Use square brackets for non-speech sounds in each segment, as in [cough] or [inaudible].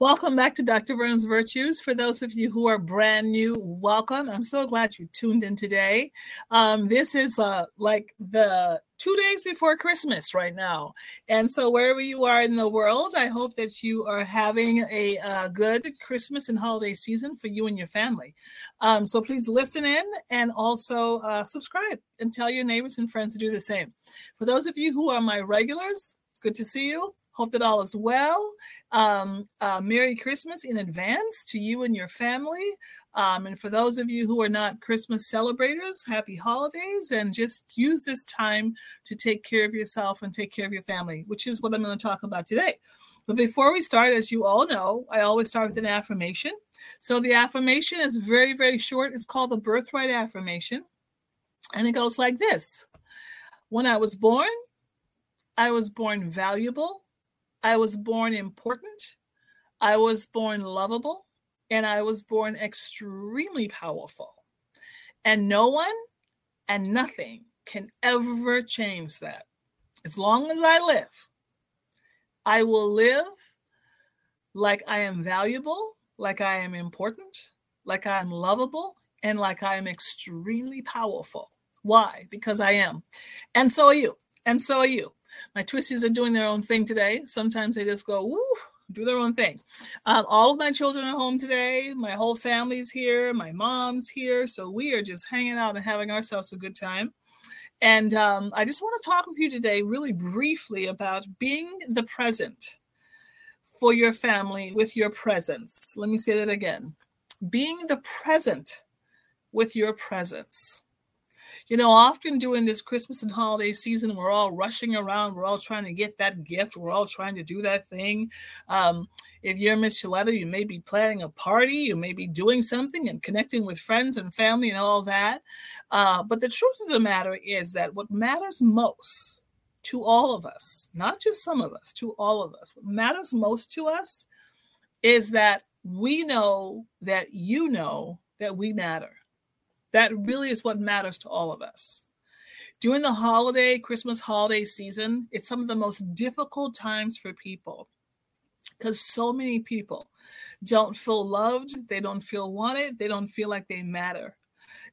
Welcome back to Dr. Verna's Virtues. For those of you who are brand new, welcome. I'm so glad you tuned in today. Um, this is uh, like the two days before Christmas right now. And so, wherever you are in the world, I hope that you are having a uh, good Christmas and holiday season for you and your family. Um, so, please listen in and also uh, subscribe and tell your neighbors and friends to do the same. For those of you who are my regulars, it's good to see you. Hope that all is well. Um, uh, Merry Christmas in advance to you and your family. Um, and for those of you who are not Christmas celebrators, happy holidays and just use this time to take care of yourself and take care of your family, which is what I'm going to talk about today. But before we start, as you all know, I always start with an affirmation. So the affirmation is very, very short. It's called the birthright affirmation. And it goes like this When I was born, I was born valuable, I was born important, I was born lovable, and I was born extremely powerful. And no one and nothing can ever change that. As long as I live, I will live like I am valuable, like I am important, like I am lovable, and like I am extremely powerful. Why? Because I am. And so are you. And so are you. My twisties are doing their own thing today. Sometimes they just go, woo, do their own thing. Um, all of my children are home today. My whole family's here. My mom's here. So we are just hanging out and having ourselves a good time. And um, I just want to talk with you today, really briefly, about being the present for your family with your presence. Let me say that again being the present with your presence. You know, often during this Christmas and holiday season, we're all rushing around. We're all trying to get that gift. We're all trying to do that thing. Um, if you're Miss Shaletta, you may be planning a party. You may be doing something and connecting with friends and family and all that. Uh, but the truth of the matter is that what matters most to all of us, not just some of us, to all of us, what matters most to us is that we know that you know that we matter. That really is what matters to all of us. During the holiday, Christmas holiday season, it's some of the most difficult times for people because so many people don't feel loved, they don't feel wanted, they don't feel like they matter.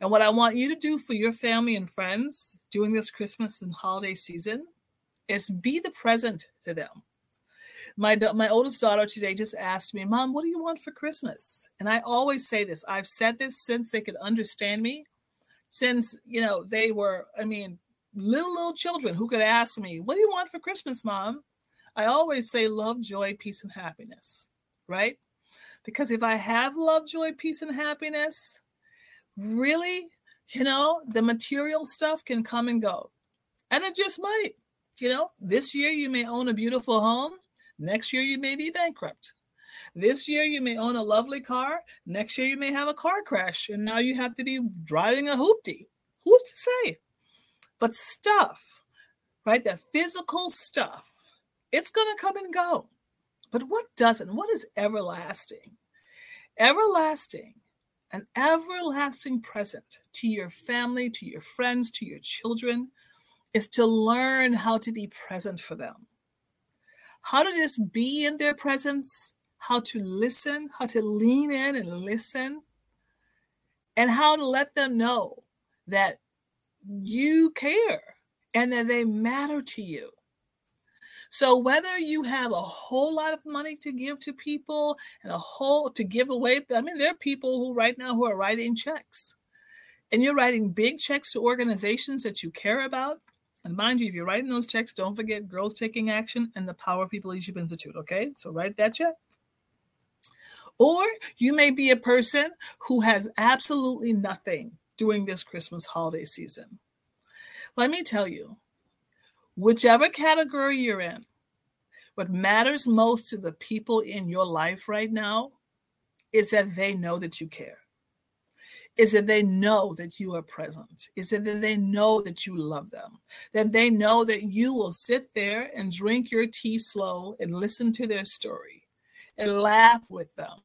And what I want you to do for your family and friends during this Christmas and holiday season is be the present to them my my oldest daughter today just asked me, "Mom, what do you want for Christmas?" And I always say this. I've said this since they could understand me, since you know they were. I mean, little little children who could ask me, "What do you want for Christmas, Mom?" I always say love, joy, peace, and happiness, right? Because if I have love, joy, peace, and happiness, really, you know, the material stuff can come and go. And it just might. You know, this year you may own a beautiful home. Next year, you may be bankrupt. This year, you may own a lovely car. Next year, you may have a car crash, and now you have to be driving a hoopty. Who's to say? But stuff, right? That physical stuff, it's going to come and go. But what doesn't? What is everlasting? Everlasting, an everlasting present to your family, to your friends, to your children, is to learn how to be present for them how to just be in their presence, how to listen, how to lean in and listen, and how to let them know that you care and that they matter to you. So whether you have a whole lot of money to give to people and a whole to give away, I mean, there are people who right now who are writing checks. And you're writing big checks to organizations that you care about. And mind you, if you're writing those checks, don't forget Girls Taking Action and the Power People Leadership Institute. Okay, so write that check. Or you may be a person who has absolutely nothing during this Christmas holiday season. Let me tell you, whichever category you're in, what matters most to the people in your life right now is that they know that you care. Is that they know that you are present, is it that they know that you love them, that they know that you will sit there and drink your tea slow and listen to their story and laugh with them.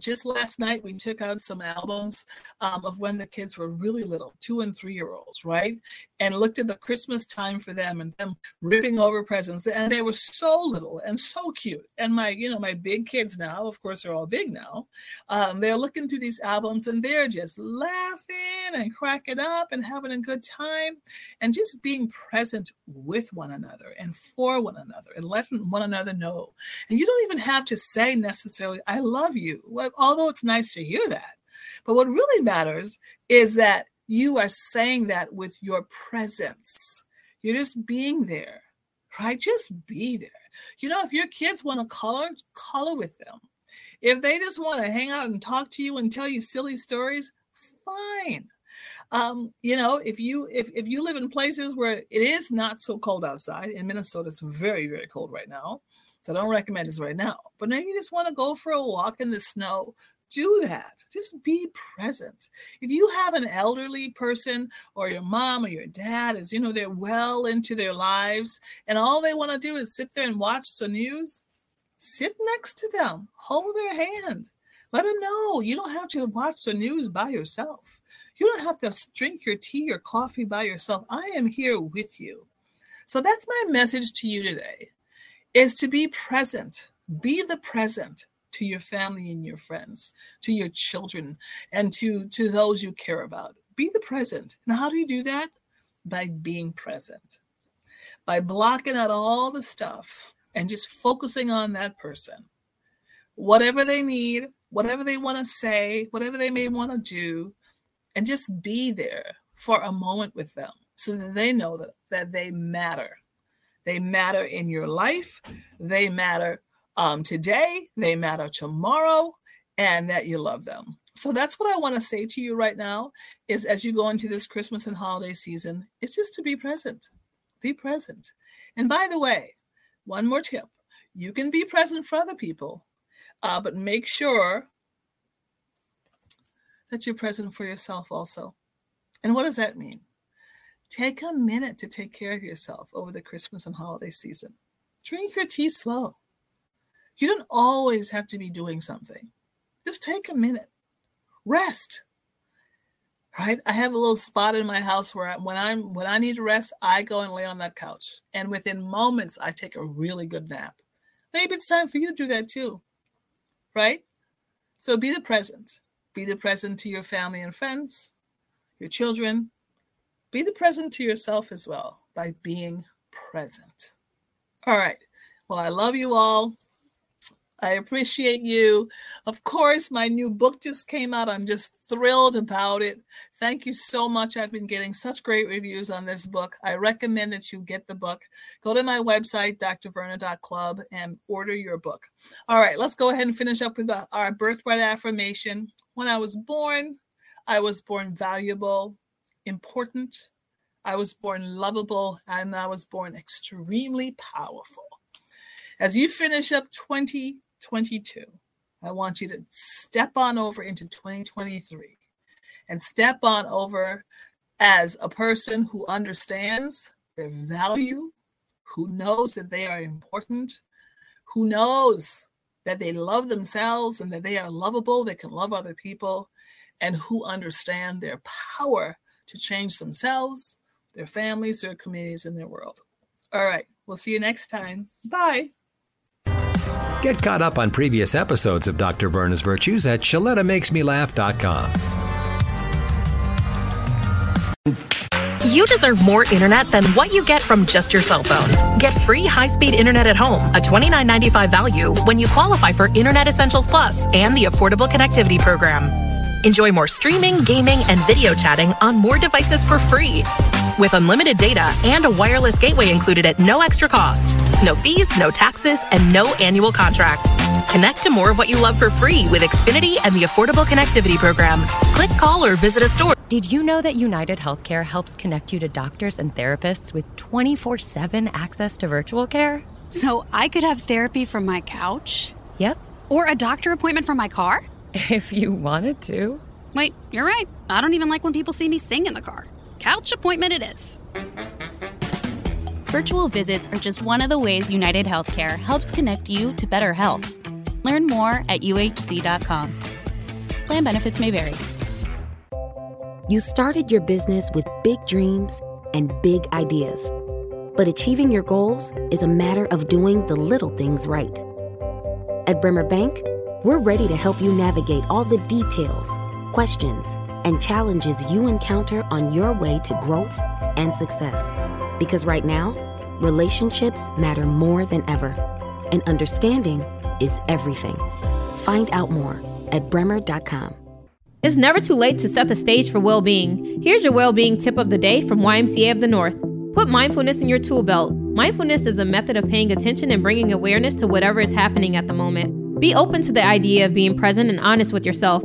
Just last night we took out some albums um, of when the kids were really little two and three year olds right and looked at the christmas time for them and them ripping over presents. And they were so little and so cute. And my you know my big kids now of course they're all big now um, they're looking through these albums and they're just laughing and cracking up and having a good time and just being present with one another and for one another and letting one another know. And you don't even have to say necessarily i love you although it's nice to hear that. But what really matters is that you are saying that with your presence. You're just being there, right? Just be there. You know, if your kids want to color, color with them. If they just want to hang out and talk to you and tell you silly stories, fine. Um, you know, if you if if you live in places where it is not so cold outside, in Minnesota, it's very very cold right now. So I don't recommend this right now. But maybe you just want to go for a walk in the snow. Do that. Just be present. If you have an elderly person or your mom or your dad is, you know, they're well into their lives and all they want to do is sit there and watch the news, sit next to them, hold their hand. Let them know you don't have to watch the news by yourself. You don't have to drink your tea or coffee by yourself. I am here with you. So that's my message to you today is to be present. Be the present to your family and your friends, to your children, and to, to those you care about. Be the present. And how do you do that? By being present, by blocking out all the stuff and just focusing on that person. Whatever they need, whatever they want to say, whatever they may want to do, and just be there for a moment with them so that they know that, that they matter they matter in your life. They matter um, today. They matter tomorrow, and that you love them. So that's what I want to say to you right now is as you go into this Christmas and holiday season, it's just to be present. Be present. And by the way, one more tip you can be present for other people, uh, but make sure that you're present for yourself also. And what does that mean? Take a minute to take care of yourself over the Christmas and holiday season. Drink your tea slow. You don't always have to be doing something. Just take a minute. Rest. Right? I have a little spot in my house where I, when I'm when I need to rest, I go and lay on that couch. And within moments, I take a really good nap. Maybe it's time for you to do that too. Right? So be the present. Be the present to your family and friends, your children, be the present to yourself as well by being present. All right. Well, I love you all. I appreciate you. Of course, my new book just came out. I'm just thrilled about it. Thank you so much. I've been getting such great reviews on this book. I recommend that you get the book. Go to my website, drverna.club, and order your book. All right, let's go ahead and finish up with uh, our birthright affirmation. When I was born, I was born valuable, important. I was born lovable and I was born extremely powerful. As you finish up 2022, I want you to step on over into 2023 and step on over as a person who understands their value, who knows that they are important, who knows that they love themselves and that they are lovable, they can love other people, and who understand their power to change themselves, their families, their communities, and their world. All right, we'll see you next time. Bye. Get caught up on previous episodes of Dr. Verna's Virtues at ShalettaMakesMeLaugh.com. You deserve more internet than what you get from just your cell phone. Get free high-speed internet at home, a $29.95 value when you qualify for Internet Essentials Plus and the Affordable Connectivity Program. Enjoy more streaming, gaming, and video chatting on more devices for free. With unlimited data and a wireless gateway included at no extra cost. No fees, no taxes, and no annual contract. Connect to more of what you love for free with Xfinity and the Affordable Connectivity Program. Click, call, or visit a store. Did you know that United Healthcare helps connect you to doctors and therapists with 24 7 access to virtual care? So I could have therapy from my couch? Yep. Or a doctor appointment from my car? [laughs] If you wanted to. Wait, you're right. I don't even like when people see me sing in the car. Couch appointment it is. Virtual visits are just one of the ways United Healthcare helps connect you to better health. Learn more at uhc.com. Plan benefits may vary. You started your business with big dreams and big ideas. But achieving your goals is a matter of doing the little things right. At Bremer Bank, we're ready to help you navigate all the details, questions, and challenges you encounter on your way to growth and success. Because right now, relationships matter more than ever, and understanding is everything. Find out more at bremer.com. It's never too late to set the stage for well being. Here's your well being tip of the day from YMCA of the North. Put mindfulness in your tool belt. Mindfulness is a method of paying attention and bringing awareness to whatever is happening at the moment. Be open to the idea of being present and honest with yourself.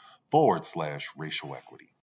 forward slash racial equity.